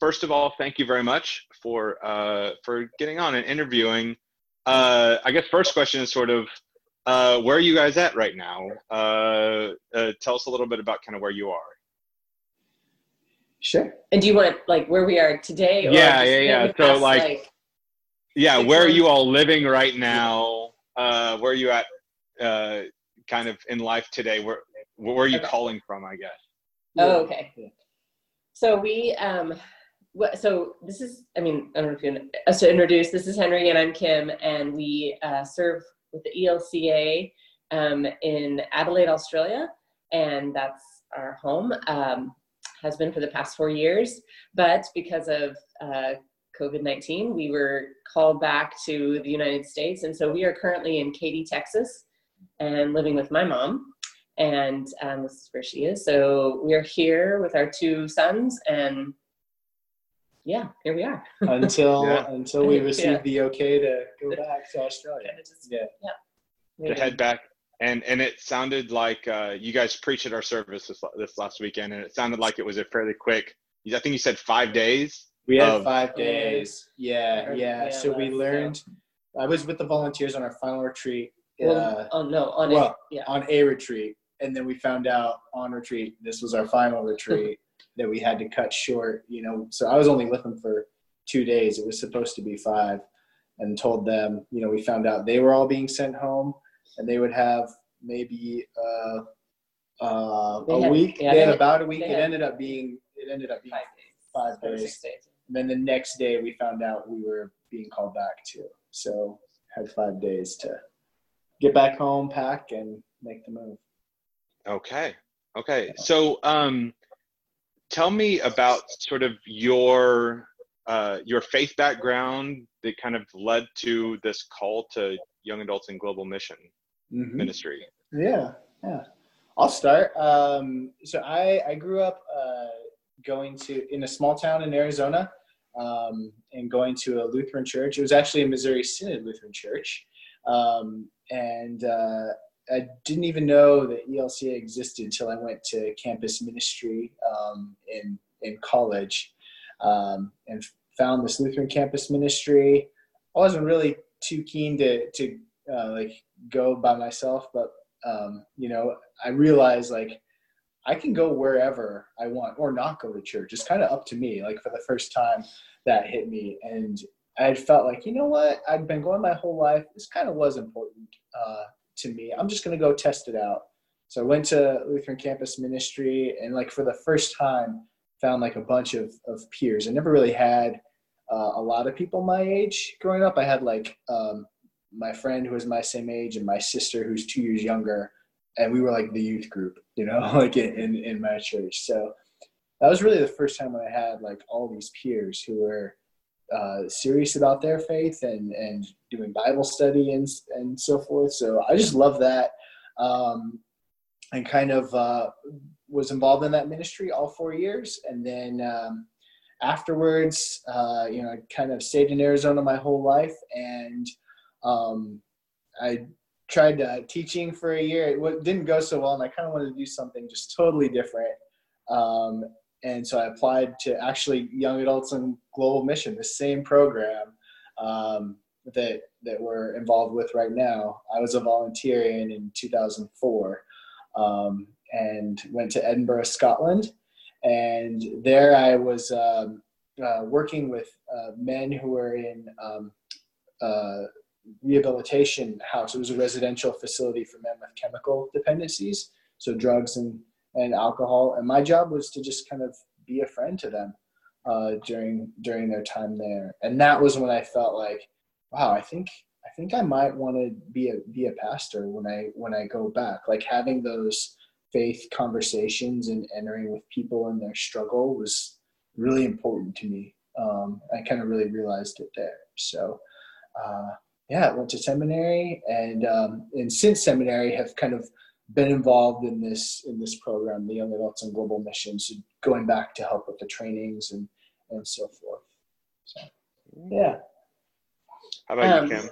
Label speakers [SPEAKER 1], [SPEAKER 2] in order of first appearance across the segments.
[SPEAKER 1] first of all, thank you very much for uh, for getting on and interviewing. Uh, I guess first question is sort of uh, where are you guys at right now? Uh, uh, tell us a little bit about kind of where you are.
[SPEAKER 2] Sure.
[SPEAKER 3] And do you want like where we are today?
[SPEAKER 1] Or yeah, yeah, yeah. So like, like, yeah, where are you all living right now? Uh, where are you at? Uh, kind of in life today. Where where are you okay. calling from? I guess.
[SPEAKER 3] Oh, okay. So we um, so this is I mean I don't know if you want us to introduce. This is Henry and I'm Kim, and we uh, serve with the ELCA um, in Adelaide, Australia, and that's our home. Um, has been for the past four years, but because of uh, COVID 19, we were called back to the United States. And so we are currently in Katy, Texas, and living with my mom. And um, this is where she is. So we're here with our two sons, and yeah, here we are.
[SPEAKER 2] until yeah. until we receive yeah. the okay to go back to Australia. Yeah.
[SPEAKER 3] Yeah.
[SPEAKER 1] To head back and and it sounded like uh, you guys preached at our service this, this last weekend, and it sounded like it was a fairly quick. I think you said five days.
[SPEAKER 2] We had of, five days. Yeah, yeah. yeah so we learned. I was with the volunteers on our final retreat.
[SPEAKER 3] Well, uh, oh no, on
[SPEAKER 2] well,
[SPEAKER 3] a, yeah.
[SPEAKER 2] on a retreat, and then we found out on retreat this was our final retreat that we had to cut short. You know, so I was only with them for two days. It was supposed to be five, and told them, you know, we found out they were all being sent home and they would have maybe uh, uh, a had, week. Yeah, they, had, about a week. It ended up being it ended up being five days. Five days. days. And then the next day we found out we were being called back too. So had five days to get back home, pack, and make the move.
[SPEAKER 1] Okay. Okay. So um, tell me about sort of your uh, your faith background that kind of led to this call to young adults in global mission mm-hmm. ministry?
[SPEAKER 2] Yeah, yeah. I'll start. Um, so I, I grew up uh, going to in a small town in Arizona um, and going to a Lutheran church. It was actually a Missouri Synod Lutheran church, um, and uh, I didn't even know that ELCA existed until I went to campus ministry um, in in college um, and found this Lutheran campus ministry. I wasn't really too keen to to uh, like go by myself, but um, you know, I realized like I can go wherever I want or not go to church. It's kind of up to me. Like for the first time, that hit me, and I felt like you know what I'd been going my whole life. This kind of was important uh, to me. I'm just gonna go test it out. So I went to Lutheran Campus Ministry, and like for the first time, found like a bunch of of peers. I never really had uh, a lot of people my age growing up. I had like um, my friend who was my same age and my sister who's two years younger and we were like the youth group you know like in, in my church so that was really the first time when i had like all these peers who were uh, serious about their faith and and doing bible study and and so forth so i just love that um, and kind of uh, was involved in that ministry all four years and then um, afterwards uh, you know i kind of stayed in arizona my whole life and um, I tried uh, teaching for a year. It didn't go so well, and I kind of wanted to do something just totally different. And so I applied to actually Young Adults in Global Mission, the same program um, that that we're involved with right now. I was a volunteer in in 2004, um, and went to Edinburgh, Scotland, and there I was um, uh, working with uh, men who were in um, uh, rehabilitation house. It was a residential facility for men with chemical dependencies, so drugs and, and alcohol. And my job was to just kind of be a friend to them uh, during during their time there. And that was when I felt like, wow, I think I think I might want to be a be a pastor when I when I go back. Like having those faith conversations and entering with people in their struggle was really important to me. Um, I kind of really realized it there. So uh, yeah, went to seminary and um, and since seminary have kind of been involved in this in this program, the Young Adults and Global Missions, going back to help with the trainings and and so forth. So yeah.
[SPEAKER 1] How about um, you, Kim?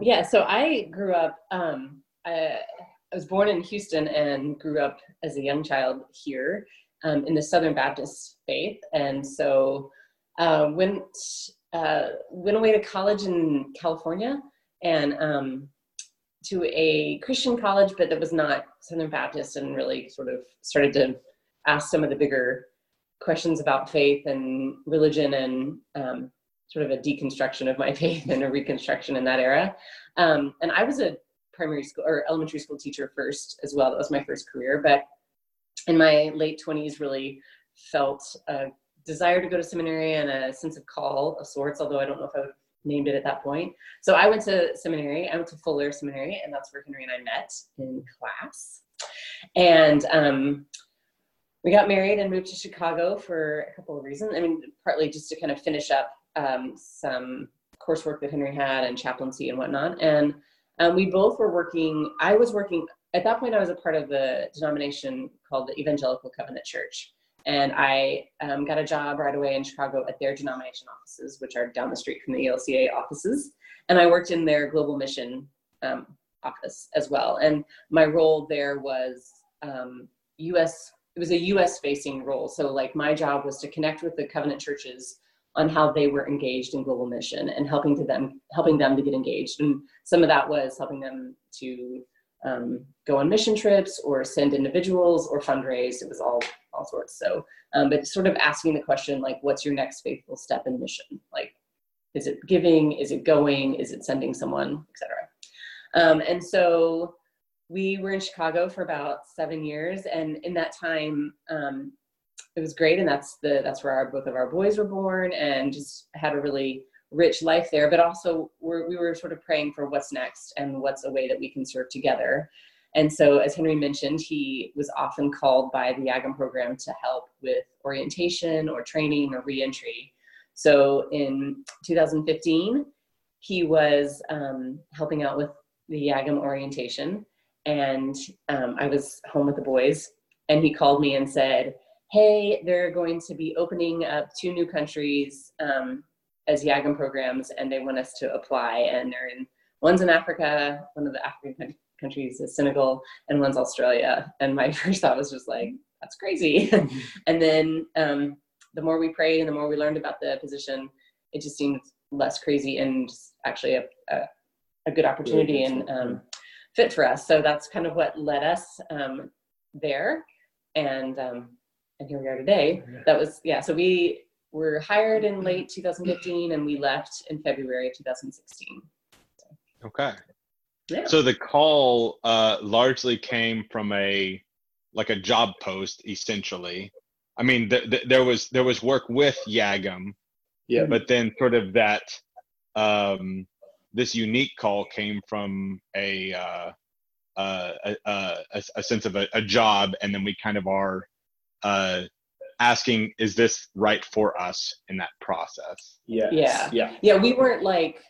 [SPEAKER 3] Yeah, so I grew up. Um, I, I, was born in Houston and grew up as a young child here um, in the Southern Baptist faith, and so uh, went uh, went away to college in California and um, to a Christian college, but that was not Southern Baptist, and really sort of started to ask some of the bigger questions about faith and religion and um, sort of a deconstruction of my faith and a reconstruction in that era. Um, and I was a primary school or elementary school teacher first as well. That was my first career. But in my late 20s, really felt a desire to go to seminary and a sense of call of sorts, although I don't know if I would named it at that point. So I went to seminary. I went to Fuller Seminary, and that's where Henry and I met in class. And um, we got married and moved to Chicago for a couple of reasons. I mean, partly just to kind of finish up um, some coursework that Henry had and chaplaincy and whatnot. And um, we both were working, I was working, at that point, I was a part of the denomination called the Evangelical Covenant Church. And I um, got a job right away in Chicago at their denomination offices, which are down the street from the ELCA offices. And I worked in their global mission um, office as well. And my role there was US, um, it was a US facing role. So, like, my job was to connect with the covenant churches on how they were engaged in global mission and helping to them helping them to get engaged and some of that was helping them to um, go on mission trips or send individuals or fundraise it was all all sorts. So um, but sort of asking the question like what's your next faithful step and mission? Like is it giving? Is it going? Is it sending someone etc um, and so we were in chicago for about seven years. And in that time um, it was great. And that's the that's where our both of our boys were born and just had a really rich life there. But also we're, we were sort of praying for what's next and what's a way that we can serve together and so as henry mentioned he was often called by the YAGM program to help with orientation or training or reentry. So in 2015 he was um, helping out with the YAGM orientation. And um, i was home with the boys. And he called me and said hey, they're going to be opening up two new countries um, as YAGM programs, and they want us to apply. And they're in one's in Africa, one of the African countries is Senegal, and one's Australia. And my first thought was just like, that's crazy. and then um, the more we prayed and the more we learned about the position, it just seemed less crazy and actually a, a, a good opportunity and um, fit for us. So that's kind of what led us um, there. And um, and here we are today. That was yeah. So we were hired in late 2015, and we left in February of 2016.
[SPEAKER 1] Okay. Yeah. So the call uh, largely came from a like a job post, essentially. I mean, th- th- there was there was work with YAGM, yeah. But then sort of that um, this unique call came from a uh, uh, a, a, a, sense of a, a, job, and then we kind of are uh, asking, is this right for us in that process?
[SPEAKER 3] Yeah. Yeah. Yeah. Yeah. We weren't like,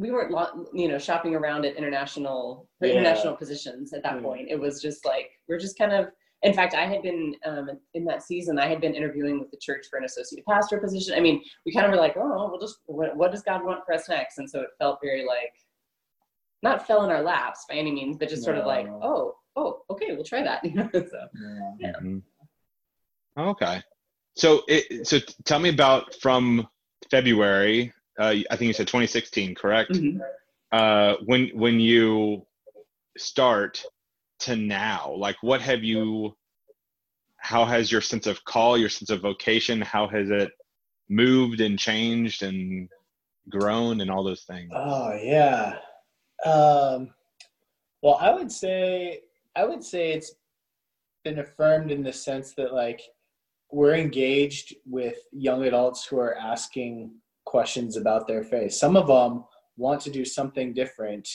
[SPEAKER 3] we weren't, you know, shopping around at international, yeah. international positions at that mm. point. It was just like, we're just kind of, in fact, I had been um, in that season. I had been interviewing with the church for an associate pastor position. I mean, we kind of were like, "Oh, we'll just what, what, does God want for us next?" And so it felt very like, not fell in our laps by any means, but just no. sort of like, "Oh, oh, okay, we'll try that." so, yeah. yeah. Mm-hmm.
[SPEAKER 1] Okay. So it, so tell me about from February. Uh, I think you said 2016, correct? Mm-hmm. Uh, when when you start to now, like what have you? How has your sense of call, your sense of vocation, how has it moved and changed and grown and all those things?
[SPEAKER 2] Oh yeah. Um, well, I would say I would say it's been affirmed in the sense that like we're engaged with young adults who are asking questions about their faith. Some of them want to do something different,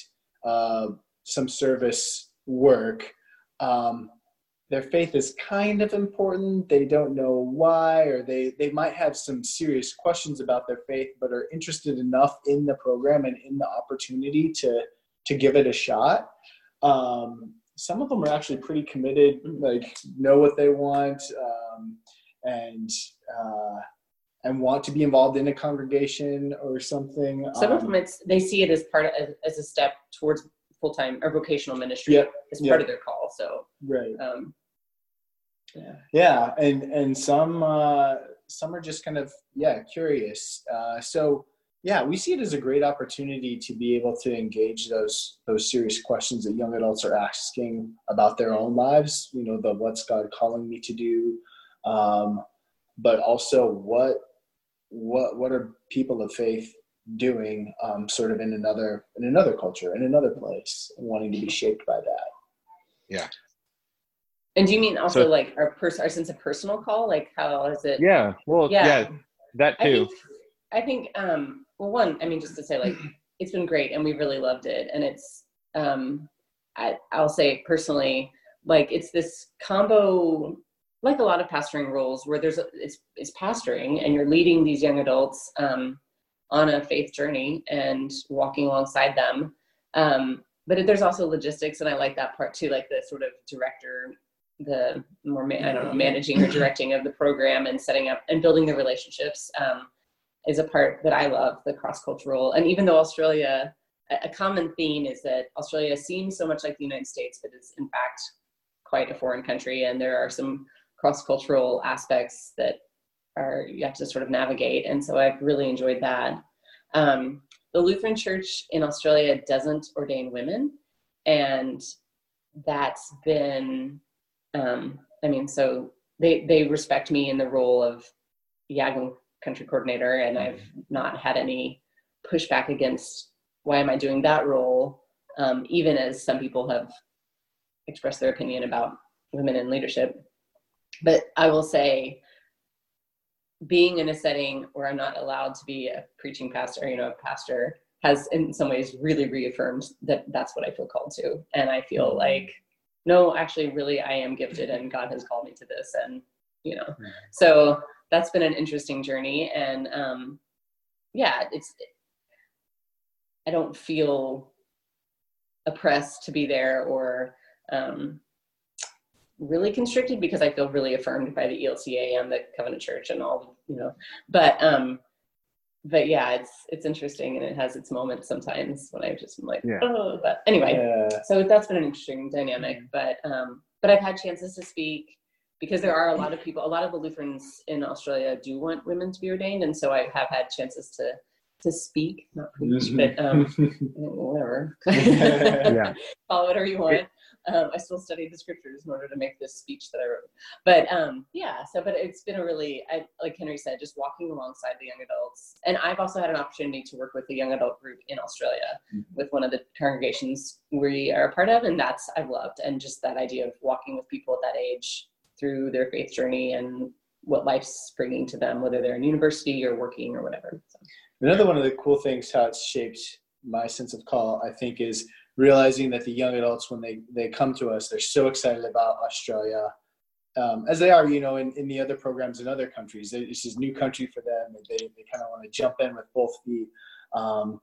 [SPEAKER 2] uh, some service work. Um, their faith is kind of important. They don't know why, or they, they might have some serious questions about their faith, but are interested enough in the program and in the opportunity to, to give it a shot. Um, some of them are actually pretty committed, like know what they want. Um, and uh, and want to be involved in a congregation or something.
[SPEAKER 3] Some um, of them, it's they see it as part of as a step towards full time or vocational ministry yep, as yep. part of their call. So
[SPEAKER 2] right. Um, yeah. Yeah, and and some uh, some are just kind of yeah curious. Uh, so yeah, we see it as a great opportunity to be able to engage those those serious questions that young adults are asking about their own lives. You know, the what's God calling me to do, um, but also what what what are people of faith doing, um, sort of in another in another culture, in another place, and wanting to be shaped by that.
[SPEAKER 1] Yeah.
[SPEAKER 3] And do you mean also
[SPEAKER 1] So-
[SPEAKER 3] like our pers- our sense of personal call? Like how is it?
[SPEAKER 1] Yeah. Well,
[SPEAKER 3] Yeah.
[SPEAKER 1] yeah, that
[SPEAKER 3] I
[SPEAKER 1] too.
[SPEAKER 3] think, I think, um, well, one, I mean, just to say, like, it's been great and we really loved it. And it's, um, I, I'll say personally, like, it's this combo, like a lot of pastoring roles, where there's, a, it's, it's pastoring and you're leading these young adults um, on a faith journey and walking alongside them. Um, but there's also logistics, and I like that part too, like the sort of director the more ma- I don't know managing or directing of the program and setting up and building the relationships um, is a part that I love the cross cultural and even though Australia a a common theme is that Australia seems so much like the United States but is in fact quite a foreign country and there are some cross cultural aspects that are you have to sort of navigate. And so I've really enjoyed that. Um, the Lutheran Church in Australia doesn't ordain women. And that's been um, I mean, so they they respect me in the role of YAGM country coordinator, and I've not had any pushback against why am I doing that role, um, even as some people have expressed their opinion about women in leadership. But I will say, being in a setting where I'm not allowed to be a preaching pastor, you know, a pastor, has in some ways really reaffirmed that that's what I feel called to, and I feel like no, actually, really, I am gifted and God has called me to this. And, you know, so that's been an interesting journey. And um, yeah, it's, I don't feel oppressed to be there or um, really constricted because I feel really affirmed by the ELCA and the Covenant Church and all, you know, but, um, but yeah, it's, it's interesting and it has its moments sometimes when I just am like,
[SPEAKER 1] Yeah.
[SPEAKER 3] oh, but anyway,
[SPEAKER 2] Yeah.
[SPEAKER 3] so that's been an interesting dynamic but um but i've had chances to speak because there are a lot of people a lot of the lutherans in australia do want women to be ordained and so i have had chances to to speak not preach but um whatever
[SPEAKER 1] Yeah.
[SPEAKER 3] call whatever you want um, i still studied the scriptures in order to make this speech that i wrote. But um yeah so but it's been a really I, like henry said just walking alongside the young adults. And i've also had an opportunity to work with a young adult group in australia with one of the congregations we are a part of and that's i've loved. And just that idea of walking with people at that age through their faith journey and what life's bringing to them whether they're in university or working or whatever so,
[SPEAKER 2] Another one of the cool things how it's shaped my sense of call, I think, is realizing that the young adults, when they, they come to us, they're so excited about Australia, um, as they are, you know, in, in the other programs in other countries. This is new country for them, they, they kind of want to jump in with both feet. Um,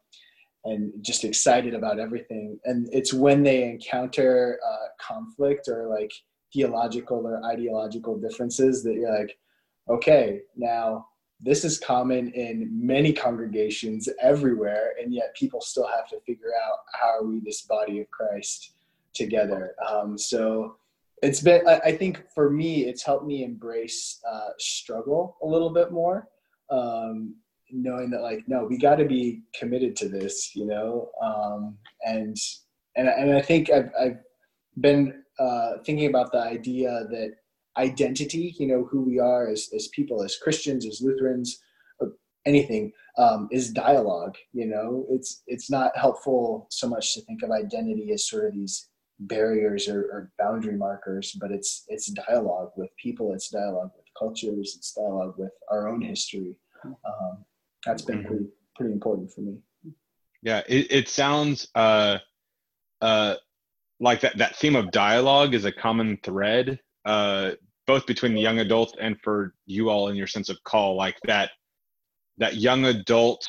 [SPEAKER 2] and just excited about everything. And it's when they encounter uh, conflict or like theological or ideological differences that you're like, okay, now this is common in many congregations everywhere, and yet people still have to figure out how are we this body of Christ together. Um, so it's been, I, think for me, it's helped me embrace uh, struggle a little bit more. Um, knowing that like no we got to be committed to this you know um, and and and I think I've I've been uh, thinking about the idea that identity, you know, who we are as as people, as Christians, as Lutherans, anything, um, is dialogue. You know, it's it's not helpful so much to think of identity as sort of these barriers or, or boundary markers, but it's it's dialogue with people, it's dialogue with cultures, it's dialogue with our own history. Um, that's been pretty pretty important for me.
[SPEAKER 1] Yeah, it, it sounds uh, uh, like that, that theme of dialogue is a common thread, uh, both between the young adult and for you all in your sense of call, like that that young adult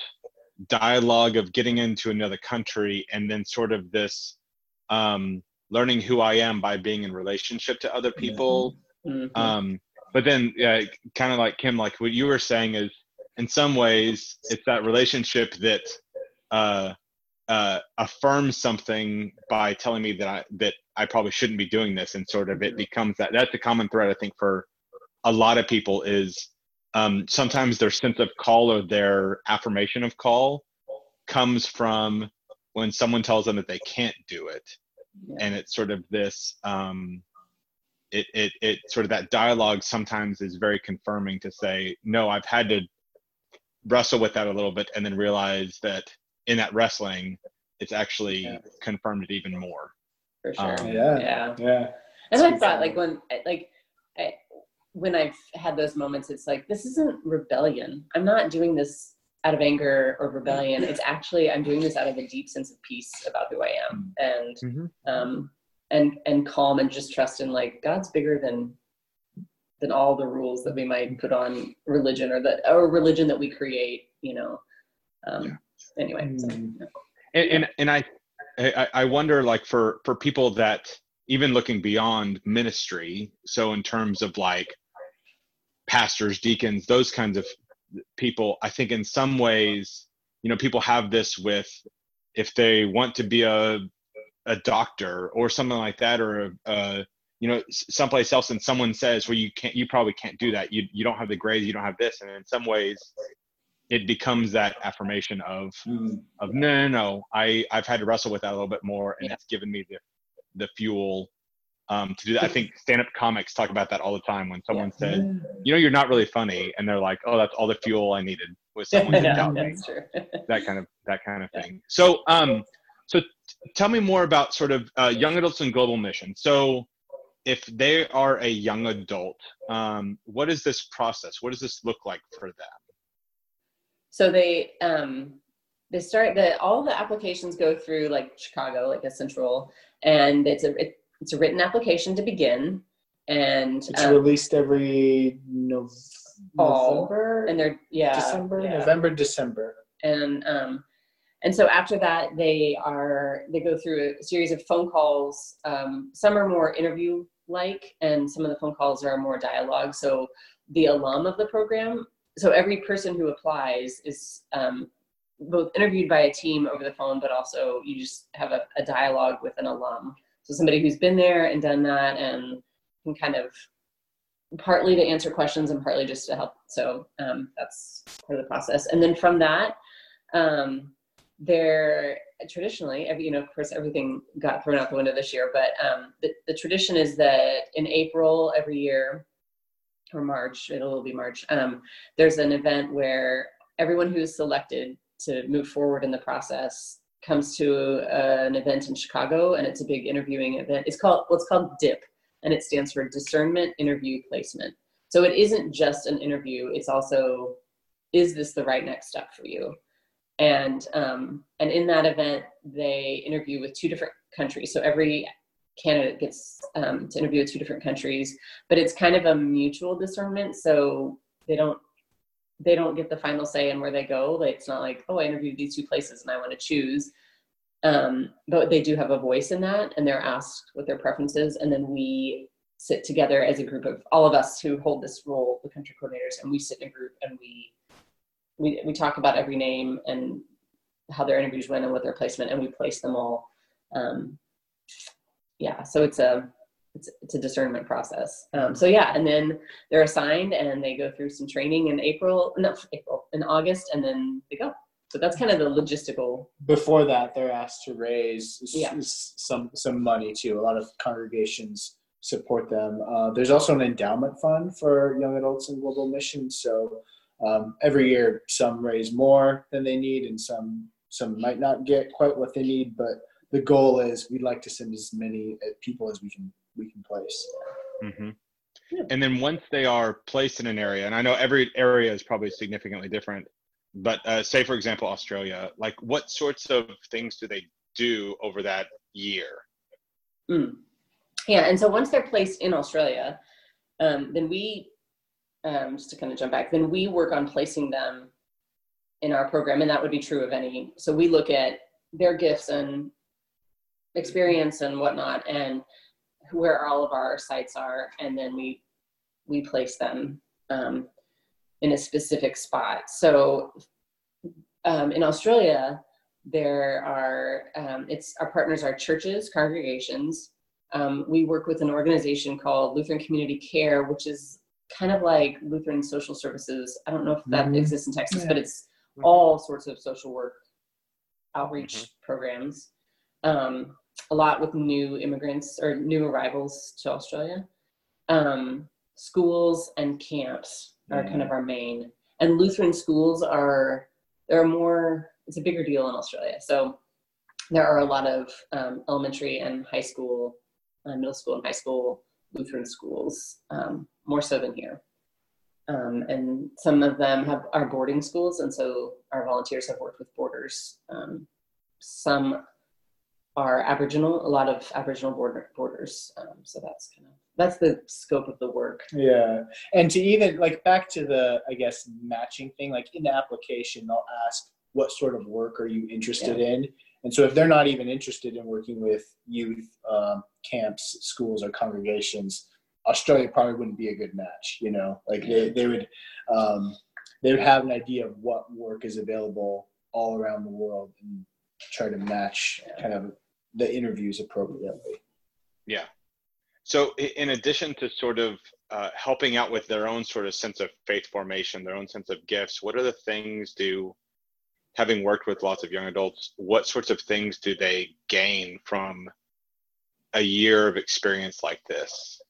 [SPEAKER 1] dialogue of getting into another country and then sort of this um, learning who I am by being in relationship to other people.
[SPEAKER 3] mhm.
[SPEAKER 1] Um, but then, yeah, kind of like Kim, like what you were saying is, in some ways, it's that relationship that uh, uh, affirms something by telling me that I that I probably shouldn't be doing this, and sort of it becomes that. That's the common thread I think for a lot of people is um, sometimes their sense of call or their affirmation of call comes from when someone tells them that they can't do it and it's sort of this um, it, it it sort of that dialogue sometimes is very confirming to say no i've had to wrestle with that a little bit and then realize that in that wrestling it's actually
[SPEAKER 2] Yeah.
[SPEAKER 1] confirmed it even more
[SPEAKER 3] for sure.
[SPEAKER 1] Um,
[SPEAKER 2] Yeah.
[SPEAKER 3] yeah.
[SPEAKER 2] Yeah.
[SPEAKER 3] And
[SPEAKER 2] Speak
[SPEAKER 3] I thought like when like I, when I've had those moments, it's like this isn't rebellion. I'm not doing this out of anger or rebellion. It's actually I'm doing this out of a deep sense of peace about who I am and
[SPEAKER 1] Mm-hmm.
[SPEAKER 3] um and and calm and just trust in like God's bigger than than all the rules that we might put on religion or that or religion that we create. You know. Um, Anyway. So,
[SPEAKER 2] Mm.
[SPEAKER 1] and and, and I, I i wonder like for for people that even looking beyond ministry so in terms of like pastors deacons those kinds of people i think in some ways you know people have this with if they want to be a a doctor or something like that or a, a you know someplace else and someone says well you can't you probably can't do that you you don't have the grades you don't have this and in some ways it becomes that affirmation of
[SPEAKER 2] Mm.
[SPEAKER 1] of no no no i i've had to wrestle with that a little bit more and
[SPEAKER 3] Yeah.
[SPEAKER 1] it's given me the the fuel um to do that. I think stand-up comics talk about that all the time when someone says you know you're not really funny and they're like oh that's all the fuel i needed was someone to
[SPEAKER 3] yeah,
[SPEAKER 1] doubt me. that kind of that kind of thing. So um so t- tell me more about sort of uh, young adults and global mission. So if they are a young adult um what is this process? What does this look like for them
[SPEAKER 3] So they um they start the all the applications go through like Chicago, like a central, and it's a it, it's a written application to begin, and
[SPEAKER 2] It's
[SPEAKER 3] um,
[SPEAKER 2] released every Nov-
[SPEAKER 3] Fall.
[SPEAKER 2] November,
[SPEAKER 3] and they're yeah
[SPEAKER 2] December,
[SPEAKER 3] yeah.
[SPEAKER 2] November, December.
[SPEAKER 3] and um and so after that they are they go through a series of phone calls um, some are more interview like and some of the phone calls are more dialogue so the alum of the program so every person who applies is um, both interviewed by a team over the phone but also you just have a, a dialogue with an alum. So somebody who's been there and done that and can kind of partly to answer questions and partly just to help. So um, that's part of the process. And then from that um, there traditionally every you know of course everything got thrown out the window this year but um, the, the tradition is that in april every year or march it'll be march. Um, there's an event where everyone who's selected to move forward in the process comes to uh, an event in chicago and it's a big interviewing event. It's called what's called dip and it stands for discernment interview placement. So it isn't just an interview it's also is this the right next step for you? And um, and in that event they interview with two different countries. So every candidate gets um, to interview with two different countries but it's kind of a mutual discernment so they don't they don't get the final say in where they go. Like it's not like oh i interviewed these two places and i want to choose. Um, but they do have a voice in that and they're asked what their preferences and then we sit together as a group of all of us who hold this role the country coordinators and we sit in a group and we we, we talk about every name and how their interviews went and what their placement and we place them all um, yeah so it's a it's, it's a discernment process um, so yeah and then they're assigned and they go through some training in april no april in august and then they go so that's kind of the logistical
[SPEAKER 2] Before that, they're asked to raise
[SPEAKER 3] Yeah.
[SPEAKER 2] s- some some money too. A lot of congregations support them. Uh, there's also an endowment fund for young adults in global missions. So um, every year, some raise more than they need, and some some might not get quite what they need. But the goal is we'd like to send as many uh, people as we can we can place.
[SPEAKER 1] hmm
[SPEAKER 3] Yeah.
[SPEAKER 1] And then once they are placed in an area, and I know every area is probably significantly different, but uh, say for example Australia, like what sorts of things do they do over that year?
[SPEAKER 3] Mm. Yeah, and so once they're placed in Australia, um, then we, um, just to kind of jump back, then we work on placing them in our program, and that would be true of any. So we look at their gifts and experience and whatnot, and where all of our sites are, and then we we place them um, in a specific spot. So um, in Australia, there are um, it's our partners are churches, congregations. Um, we work with an organization called Lutheran Community Care, which is kind of like Lutheran social services. I don't know if that
[SPEAKER 2] Mhm.
[SPEAKER 3] exists in Texas,
[SPEAKER 2] Yeah.
[SPEAKER 3] but it's all sorts of social work outreach
[SPEAKER 1] Mhm.
[SPEAKER 3] programs. Um, a lot with new immigrants or new arrivals to Australia. Um, schools and camps are kind of our main. And Lutheran schools are there are more. It's a bigger deal in Australia. So there are a lot of um, elementary and high school, uh, middle school and high school Lutheran schools, um, more so than here. Um, and some of them have are boarding schools, and so our volunteers have worked with boarders. Um, some are Aboriginal, a lot of Aboriginal border, borders. Um, so that's kind of that's the scope of the work.
[SPEAKER 2] Yeah, and to even like back to the I guess matching thing, like in the application, they'll ask what sort of work are you interested in, and so if they're not even interested in working with youth um, camps, schools, or congregations, Australia probably wouldn't be a good match. You know, like they they would um, they would have an idea of what work is available all around the world and try to match kind of the interviews appropriately.
[SPEAKER 1] Yeah. So, in addition to sort of uh, helping out with their own sort of sense of faith formation, their own sense of gifts, what are the things do, having worked with lots of young adults, what sorts of things do they gain from a year of experience like this?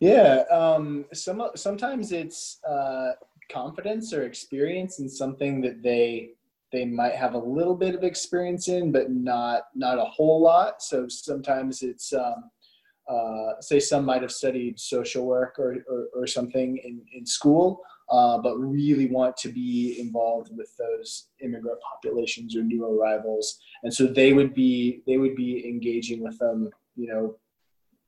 [SPEAKER 2] Yeah, um, some sometimes it's uh, confidence or experience in something that they they might have a little bit of experience in, but not not a whole lot. So sometimes it's um, uh, say some might have studied social work or or, or something in in school, uh, but really want to be involved with those immigrant populations or new arrivals, and so they would be they would be engaging with them, you know,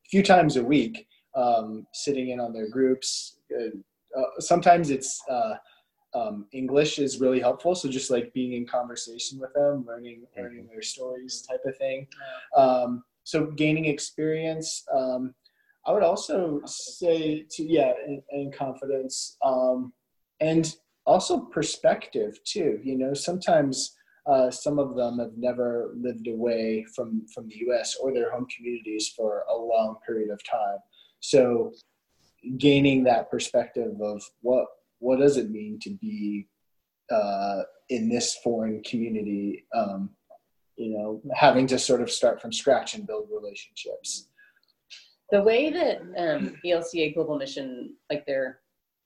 [SPEAKER 2] a few times a week um, sitting in on their groups. Uh, sometimes it's uh, um, English is really helpful. So just like being in conversation with them, learning learning their stories, type of thing. Um, so gaining experience. Um, I would also say to yeah, and, and confidence, um, and also perspective too. You know, sometimes. Uh, some of them have never lived away from, from the U.S. or their home communities for a long period of time. So, gaining that perspective of what what does it mean to be uh, in this foreign community, um, you know, having to sort of start from scratch and build relationships.
[SPEAKER 3] The way that um, ELCA Global Mission, like their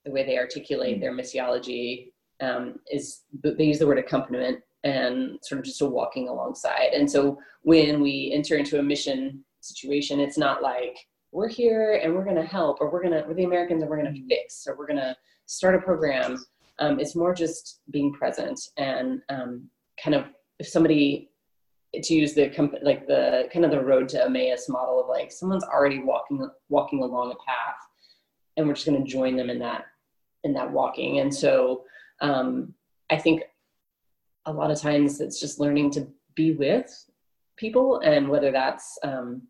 [SPEAKER 3] the way they articulate their missiology, um, is they use the word accompaniment and sort of just a walking alongside. And so when we enter into a mission situation, it's not like we're here and we're going to help, or we're going to we're the Americans and we're going to fix, or we're going to start a program. Um, it's more just being present and um, kind of if somebody to use the comp- like the kind of the road to Emmaus model of like someone's already walking walking along a path, and we're just going to join them in that in that walking. And so um, I think a lot of times it's just learning to be with people, and whether that's um,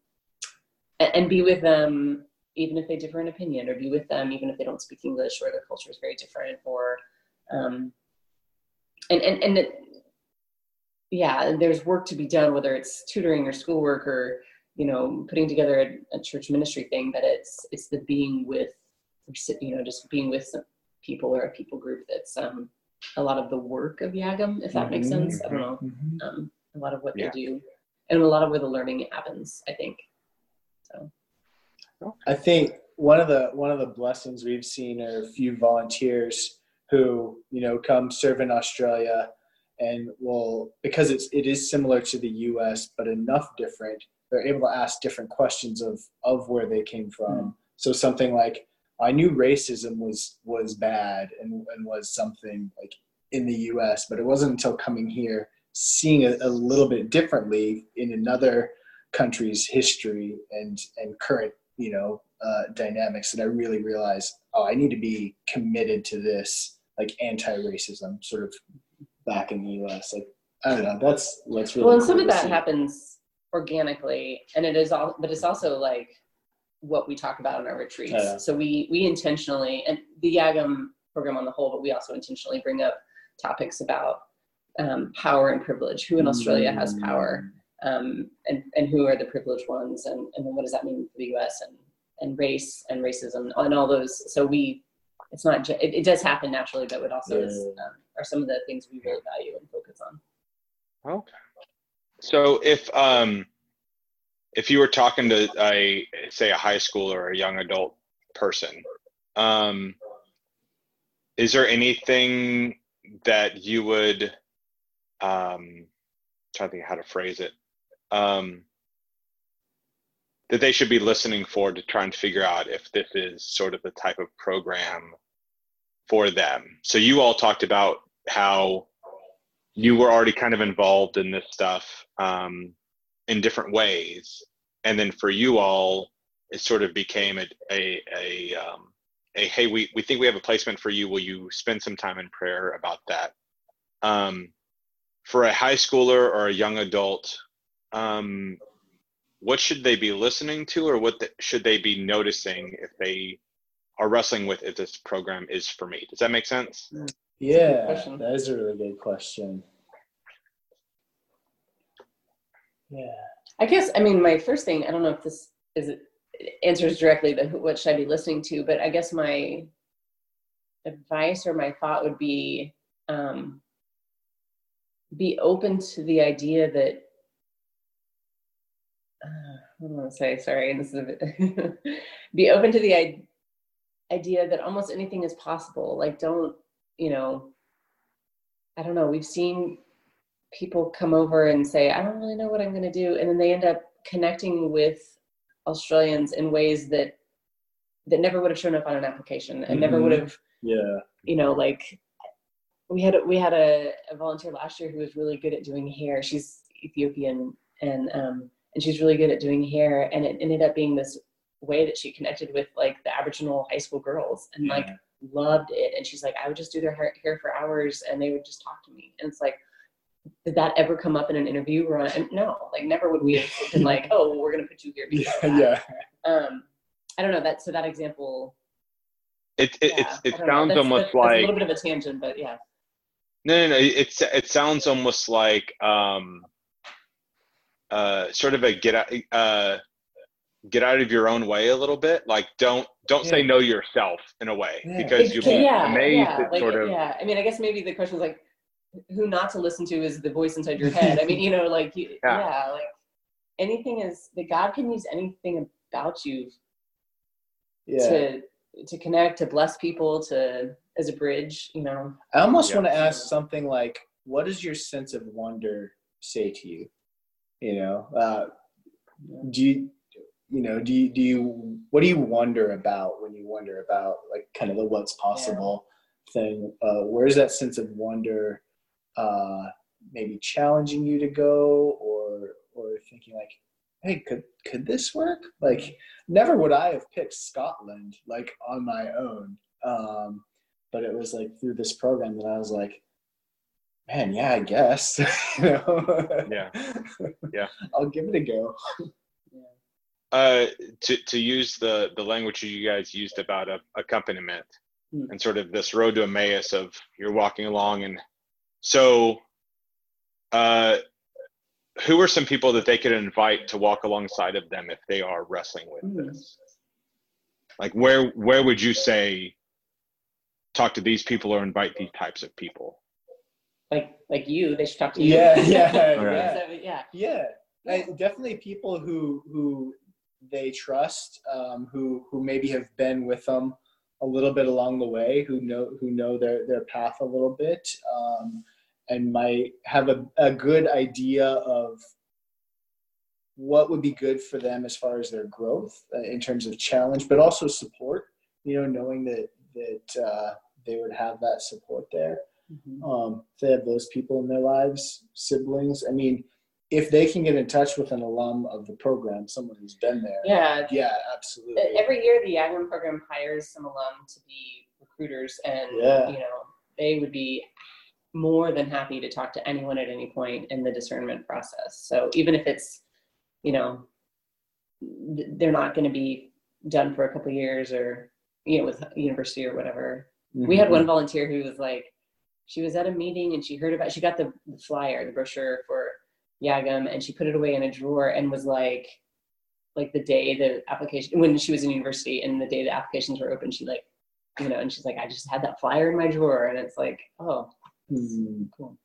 [SPEAKER 3] and, and be with them even if they differ in opinion, or be with them even if they don't speak English, or their culture is very different, or um, and and and it, yeah, there's work to be done, whether it's tutoring or schoolwork or you know putting together a, a church ministry thing. But it's it's the being with, you know, just being with some people or a people group that's um, a lot of the work of YAGM, if that makes sense. I don't know.
[SPEAKER 2] Mhm.
[SPEAKER 3] Um, a lot of what
[SPEAKER 1] Yeah.
[SPEAKER 3] they do, and a lot of where the learning happens. I think. So
[SPEAKER 2] I think one of the one of the blessings we've seen are a few volunteers who you know come serve in Australia and will because it's it is similar to the U.S. but enough different. They're able to ask different questions of of where they came from. Hmm. So something like I knew racism was was bad and and was something like in the U.S. but it wasn't until coming here seeing it a little bit differently in another country's history and and current you know uh, dynamics that I really realized oh I need to be committed to this like anti-racism sort of back in the U.S. Like I don't know that's what's really
[SPEAKER 3] well, and some
[SPEAKER 2] cool
[SPEAKER 3] of that
[SPEAKER 2] see.
[SPEAKER 3] happens organically, and it is all, but it's also like what we talk about in our retreats.
[SPEAKER 2] Yeah.
[SPEAKER 3] So we we intentionally, and the YAGM program on the whole, but we also intentionally bring up topics about um, power and privilege. Who in Australia has power, um, and and who are the privileged ones, and and then what does that mean for the U.S. and and race and racism and all those. So we, it's not, ju- it, it does happen naturally, but it also is, um, are some of the things we really value and focus on.
[SPEAKER 1] Okay. So if um if you were talking to a say a high school or a young adult person, um is there anything that you would um trying to think how to phrase it um that they should be listening for to try and figure out if this is sort of the type of program for them. So you all talked about how you were already kind of involved in this stuff um, in different ways, and then for you all, it sort of became a a a, um, a hey, we we think we have a placement for you. Will you spend some time in prayer about that? Um, for a high schooler or a young adult, um, what should they be listening to, or what the, should they be noticing if they are wrestling with if this program is for me? Does that make sense?
[SPEAKER 2] Yeah, that is a really good question. Yeah.
[SPEAKER 3] I guess I mean my first thing. I don't know if this is answers directly the what should I be listening to, but I guess my advice or my thought would be um, be open to the idea that uh, what do I want to say? Sorry, and this is a bit be open to the I- idea that almost anything is possible. Like, don't you know? I don't know. We've seen people come over and say, I don't really know what I'm going to do. And then they end up connecting with Australians in ways that that never would have shown up on an application and never
[SPEAKER 2] Mhm.
[SPEAKER 3] would have,
[SPEAKER 2] Yeah.
[SPEAKER 3] you know, like we had a, we had a, a volunteer last year who was really good at doing hair. She's Ethiopian and um and she's really good at doing hair and it ended up being this way that she connected with like the Aboriginal high school girls and like loved it. And she's like, I would just do their hair, hair for hours and they would just talk to me. And it's like, did that ever come up in an interview? Or and no, like never would we have been like, oh, well, we're going to put you here.
[SPEAKER 2] Yeah. yeah.
[SPEAKER 3] Um, I don't know that. So that example,
[SPEAKER 1] It it
[SPEAKER 3] yeah,
[SPEAKER 1] it
[SPEAKER 3] I don't know.
[SPEAKER 1] sounds
[SPEAKER 3] That's-
[SPEAKER 1] almost
[SPEAKER 3] that's- that's
[SPEAKER 1] like
[SPEAKER 3] a little bit of a tangent, but yeah.
[SPEAKER 1] No, no, no. It's it sounds almost like um, uh, sort of a get out uh, get out of your own way a little bit. Like don't don't say no yourself in a way
[SPEAKER 2] Yeah.
[SPEAKER 1] because you'll be
[SPEAKER 3] yeah,
[SPEAKER 1] amazed
[SPEAKER 3] yeah, like,
[SPEAKER 1] sort of
[SPEAKER 3] yeah. I mean, I guess maybe the question is like, who not to listen to is the voice inside your head. I mean, you know, like, you,
[SPEAKER 1] Yeah.
[SPEAKER 3] yeah. like anything is that God can use anything about you
[SPEAKER 2] Yeah.
[SPEAKER 3] to to connect, to bless people, to as a bridge. You know,
[SPEAKER 2] I almost
[SPEAKER 1] Yeah.
[SPEAKER 2] want to ask something like, what does your sense of wonder say to you? You know, uh, do you, you know, do you, do you, what do you wonder about when you wonder about like kind of the what's possible thing? Uh, where's that sense of wonder, uh, maybe challenging you to go or, or thinking like, hey, could, could this work? Like, never would I have picked Scotland like on my own. Um, but it was like through this program that I was like, man, yeah, I guess. you know?
[SPEAKER 1] Yeah. Yeah.
[SPEAKER 2] I'll give it a go.
[SPEAKER 1] uh, to to use the the language you guys used about a accompaniment
[SPEAKER 2] Hmm.
[SPEAKER 1] and sort of this road to Emmaus of you're walking along and so uh, who are some people that they could invite to walk alongside of them if they are wrestling with
[SPEAKER 3] Hmm.
[SPEAKER 1] this? Like where where would you say talk to these people or invite these types of people?
[SPEAKER 3] Like like you, they should talk to you.
[SPEAKER 2] Yeah, yeah,
[SPEAKER 1] Right.
[SPEAKER 2] yeah.
[SPEAKER 3] So, yeah.
[SPEAKER 2] Yeah, I, definitely people who who they trust, um, who who maybe have been with them a little bit along the way, who know who know their their path a little bit, um, and might have a, a good idea of what would be good for them as far as their growth uh, in terms of challenge, but also support. You know, knowing that that uh, they would have that support there
[SPEAKER 3] Mhm.
[SPEAKER 2] um, if they have those people in their lives, siblings. I mean, if they can get in touch with an alum of the program, someone who's been there,
[SPEAKER 3] Yeah.
[SPEAKER 2] yeah, absolutely.
[SPEAKER 3] Every year, the YAGM program hires some alum to be recruiters, and
[SPEAKER 2] Yeah.
[SPEAKER 3] you know they would be more than happy to talk to anyone at any point in the discernment process. So even if it's, you know, they're not going to be done for a couple years or you know with university or whatever. We had
[SPEAKER 2] Mhm.
[SPEAKER 3] one volunteer who was like, she was at a meeting and she heard about, she got the, the flyer, the brochure for YAGM, and she put it away in a drawer and was like, like the day the application when she was in university and the day the applications were open, she like, you know, and she's like, I just had that flyer in my drawer, and it's like, oh,
[SPEAKER 2] Mm.
[SPEAKER 3] cool.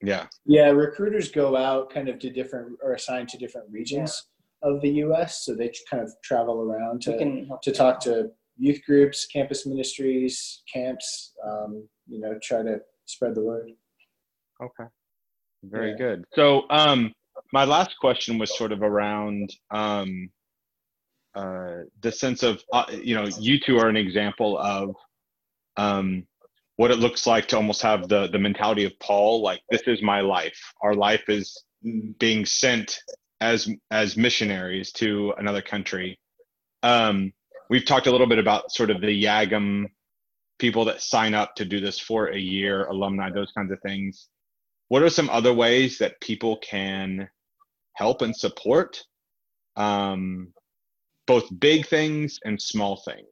[SPEAKER 1] Yeah.
[SPEAKER 2] Yeah, recruiters go out kind of to different or assigned to different regions of the U.S. So they kind of travel around to
[SPEAKER 3] can help
[SPEAKER 2] to talk to youth groups, campus ministries, camps. Um, you know, try to spread the word.
[SPEAKER 1] Okay. Very
[SPEAKER 2] Yeah.
[SPEAKER 1] good. So, um, my last question was sort of around um, uh, the sense of, uh, you know, you two are an example of um, what it looks like to almost have the the mentality of Paul. Like, this is my life. Our life is being sent as as missionaries to another country. Um, we've talked a little bit about sort of the YAGM people that sign up to do this for a year, alumni, those kinds of things. What are some other ways that people can help and support um, both big things and small things?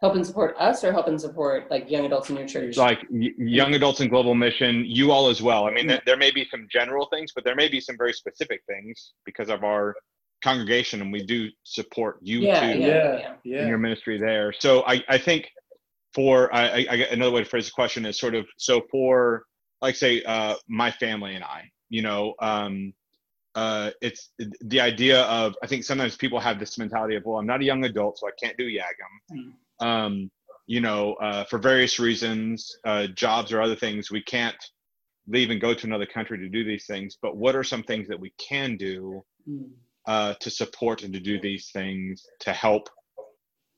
[SPEAKER 3] help and support us or help and support like young adults in your church.
[SPEAKER 1] Like y- young adults in global mission, you all as well. I mean, there, there may be some general things, but there may be some very specific things because of our congregation, and we do support you
[SPEAKER 3] Yeah,
[SPEAKER 1] too.
[SPEAKER 3] yeah.
[SPEAKER 2] yeah,
[SPEAKER 1] in your ministry there. So I, I think for I, I, I another way to phrase the question is sort of so for like say uh, my family and I, you know, um, uh, it's the idea of I think sometimes people have this mentality of well I'm not a young adult so I can't do YAGM. Um, you know, uh, for various reasons, uh, jobs or other things, we can't leave and go to another country to do these things. But what are some things that we can do
[SPEAKER 3] Mm.
[SPEAKER 1] Uh, to support and to do these things to help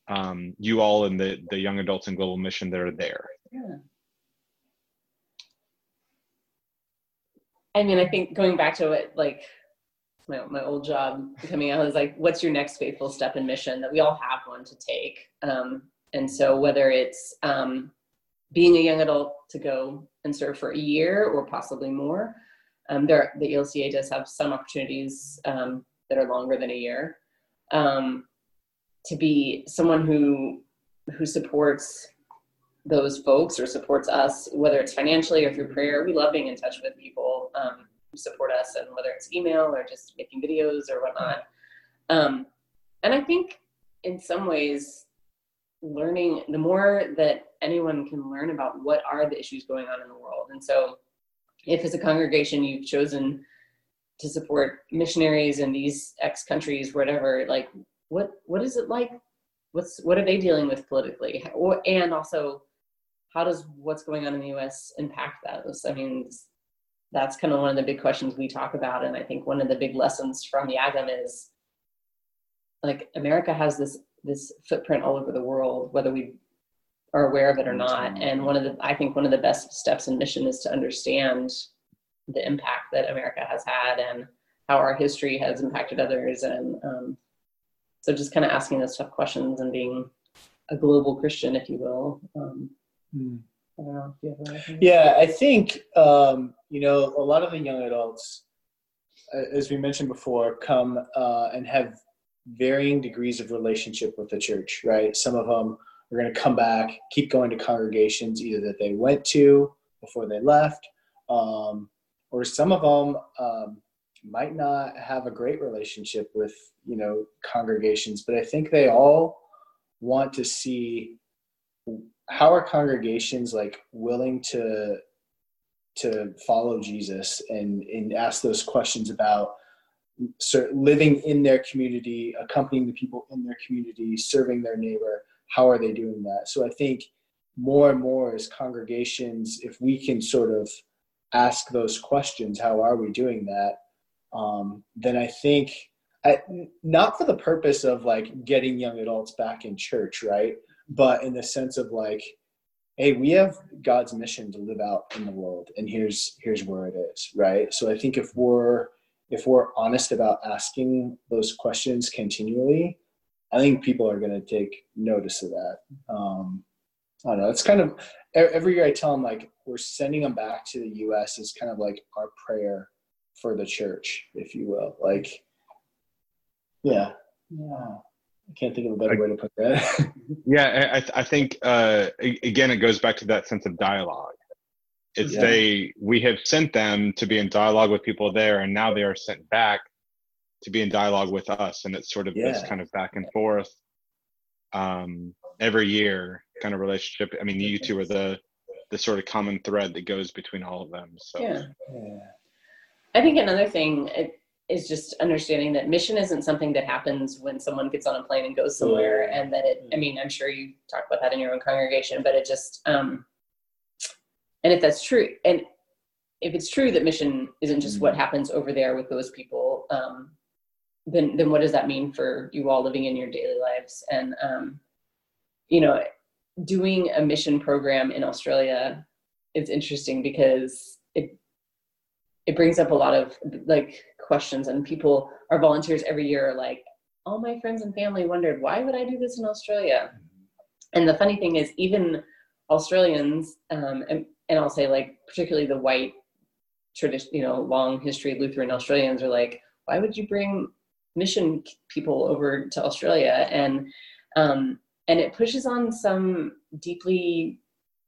[SPEAKER 1] um, you all and the, the young adults in global mission that are there.
[SPEAKER 3] Yeah. I mean, I think going back to it, like my, my old job coming out is like, what's your next faithful step in mission? That we all have one to take. Um, and so whether it's um, being a young adult to go and serve for a year or possibly more, um, there the ELCA does have some opportunities um, that are longer than a year. Um, to be someone who who supports those folks or supports us, whether it's financially or through prayer. We love being in touch with people um, who support us, and whether it's email or just making videos or whatnot. Um, and I think in some ways, learning the more that anyone can learn about what are the issues going on in the world. And so, if as a congregation you've chosen to support missionaries in these X countries, whatever, like what what is it like? What's what are they dealing with politically? Or, and also how does what's going on in the US impact those? I mean, that's kind of one of the big questions we talk about. And I think one of the big lessons from YAGM is like America has this this footprint all over the world, whether we are aware of it or not. And one of the I think one of the best steps in mission is to understand the impact that America has had and how our history has impacted others. And um, so just kind of asking those tough questions and being a global Christian, if you will. Um,
[SPEAKER 2] Hmm.
[SPEAKER 3] I know you.
[SPEAKER 2] Yeah, I think um, you know a lot of the young adults, as we mentioned before, come uh, and have varying degrees of relationship with the church. Right? Some of them are going to come back, keep going to congregations either that they went to before they left, um, or some of them um, might not have a great relationship with you know congregations. But I think they all want to see how are congregations like willing to to follow Jesus and and ask those questions about living in their community, accompanying the people in their community, serving their neighbor. How are they doing that? So I think more and more as congregations, if we can sort of ask those questions, how are we doing that? Um, then I think I, not for the purpose of like getting young adults back in church, right? But in the sense of like, hey, we have God's mission to live out in the world, and here's here's where it is, right? So I think if we're if we're honest about asking those questions continually, I think people are going to take notice of that. Um, I don't know. It's kind of every year I tell them like we're sending them back to the U.S. is kind of like our prayer for the church, if you will. Like, yeah, yeah. I can't think of a better way to put that.
[SPEAKER 1] Yeah, I, I- I think uh, again it goes back to that sense of dialogue. It's
[SPEAKER 2] Yeah.
[SPEAKER 1] they we have sent them to be in dialogue with people there, and now they are sent back to be in dialogue with us, and it's sort of this kind of back and forth um, every year kind of relationship. I mean, you two are the the sort of common thread that goes between all of them. So
[SPEAKER 3] Yeah.
[SPEAKER 2] Yeah.
[SPEAKER 3] I think another thing is just understanding that mission isn't something that happens when someone gets on a plane and goes somewhere, and that it. I mean, I'm sure you talk about that in your own congregation, but it just. um And if that's true, and if it's true that mission isn't just what happens over there with those people, um, then then what does that mean for you all living in your daily lives? And um, you know, doing a mission program in Australia, it's interesting because it it brings up a lot of like questions and people our volunteers every year are like all my friends and family wondered why would i do this in australia? And the funny thing is even australians um, and, and i'll say like particularly the white tradition you know long history lutheran australians are like why would you bring mission people over to australia? And um, and it pushes on some deeply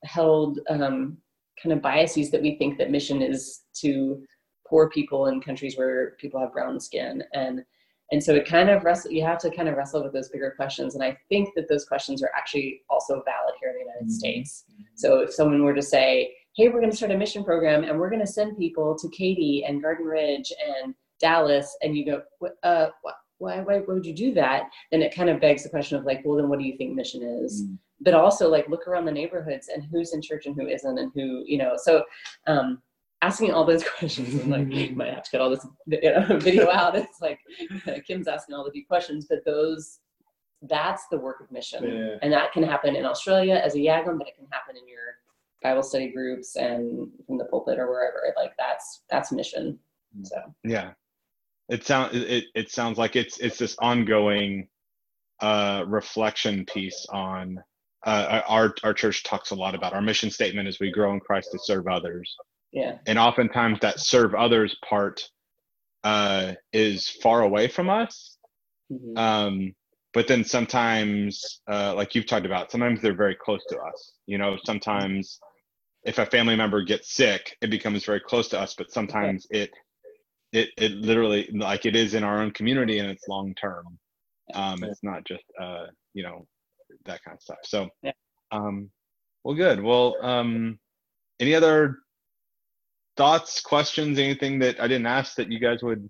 [SPEAKER 3] held um, kind of biases that we think that mission is to poor people in countries where people have brown skin. And and so it kind of wrestle you have to kind of wrestle with those bigger questions. And i think that those questions are actually also valid here in the united
[SPEAKER 2] Mhm.
[SPEAKER 3] states. So if someone were to say hey we're going to start a mission program and we're going to send people to katy and garden ridge and dallas and you go "What- uh, wh- why, why, why would you do that? Then it kind of begs the question of like well then what do you think mission is?
[SPEAKER 2] Mm.
[SPEAKER 3] but also like look around the neighborhoods and who's in church and who isn't and who you know so um asking all those questions and like you might have to cut all this you know, video out. It's like kim's asking all the deep questions but those that's the work of mission.
[SPEAKER 2] Yeah.
[SPEAKER 3] and that can happen in australia as a YAGM but it can happen in your bible study groups and from the pulpit or wherever. Like that's that's mission. So.
[SPEAKER 1] Yeah, it sounds it, it sounds like it's it's this ongoing uh, reflection piece on uh, our our church talks a lot about our mission statement as we grow in Christ to serve others.
[SPEAKER 3] yeah
[SPEAKER 1] and oftentimes that serve others part uh, is far away from us
[SPEAKER 3] Mhm.
[SPEAKER 1] um, but then sometimes uh, like you've talked about sometimes they're very close to us you know sometimes if a family member gets sick it becomes very close to us but sometimes it it it literally like it is in our own community and it's long term um, it's not just uh, you know that kind of stuff so um, well good well um, any other thoughts questions anything that i didn't ask that you guys would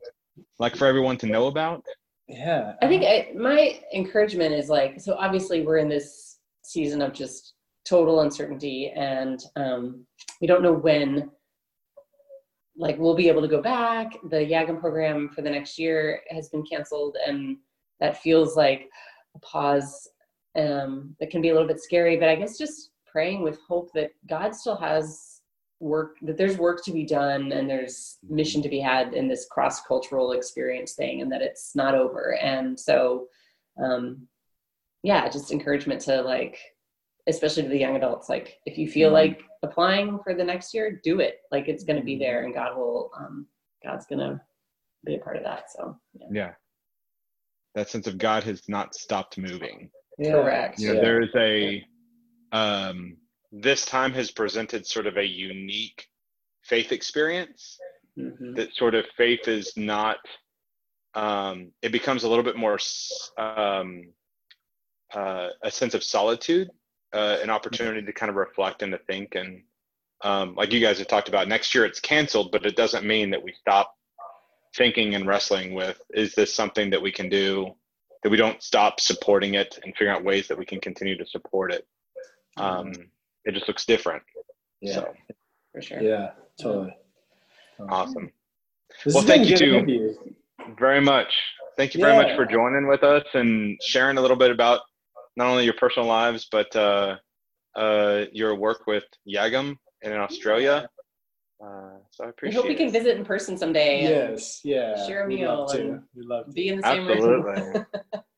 [SPEAKER 1] like for everyone to know about
[SPEAKER 2] Yeah.
[SPEAKER 3] I think I, my encouragement is like so. Obviously, we're in this season of just total uncertainty, and um, we don't know when. Like we'll be able to go back. The YAGM program for the next year has been canceled, and that feels like a pause. Um, that can be a little bit scary, but I guess just praying with hope that God still has work that there's work to be done and there's mission to be had in this cross cultural experience thing and that it's not over and so um yeah just encouragement to like especially to the young adults like if you feel
[SPEAKER 2] Mhm.
[SPEAKER 3] like applying for the next year do it like it's going to be there and god will um god's going to be a part of that so yeah.
[SPEAKER 1] yeah that sense of god has not stopped moving
[SPEAKER 2] Yeah.
[SPEAKER 3] Correct.
[SPEAKER 1] you know
[SPEAKER 2] Yeah.
[SPEAKER 1] there is a um this time has presented sort of a unique faith experience
[SPEAKER 3] Mhm.
[SPEAKER 1] that sort of faith is not um it becomes a little bit more um uh, a sense of solitude uh, an opportunity to kind of reflect and to think and um, like you guys have talked about next year it's canceled but it doesn't mean that we stop thinking and wrestling with is this something that we can do that we don't stop supporting it and figuring out ways that we can continue to support it um, it just looks different
[SPEAKER 2] Yeah.
[SPEAKER 1] so
[SPEAKER 3] for sure
[SPEAKER 2] Yeah. Totally.
[SPEAKER 1] awesome
[SPEAKER 2] This
[SPEAKER 1] Well, thank you too.
[SPEAKER 2] interview.
[SPEAKER 1] very much thank you very much for joining with us and sharing a little bit about not only your personal lives but uh, uh, your work with YAGM in australia uh, so i appreciate i
[SPEAKER 3] hope we can
[SPEAKER 1] it
[SPEAKER 3] visit in person someday
[SPEAKER 2] Yes. Yeah.
[SPEAKER 3] Share a
[SPEAKER 2] We'd
[SPEAKER 3] meal
[SPEAKER 2] love to.
[SPEAKER 3] and
[SPEAKER 2] We'd love to.
[SPEAKER 3] be in the same room
[SPEAKER 1] absolutely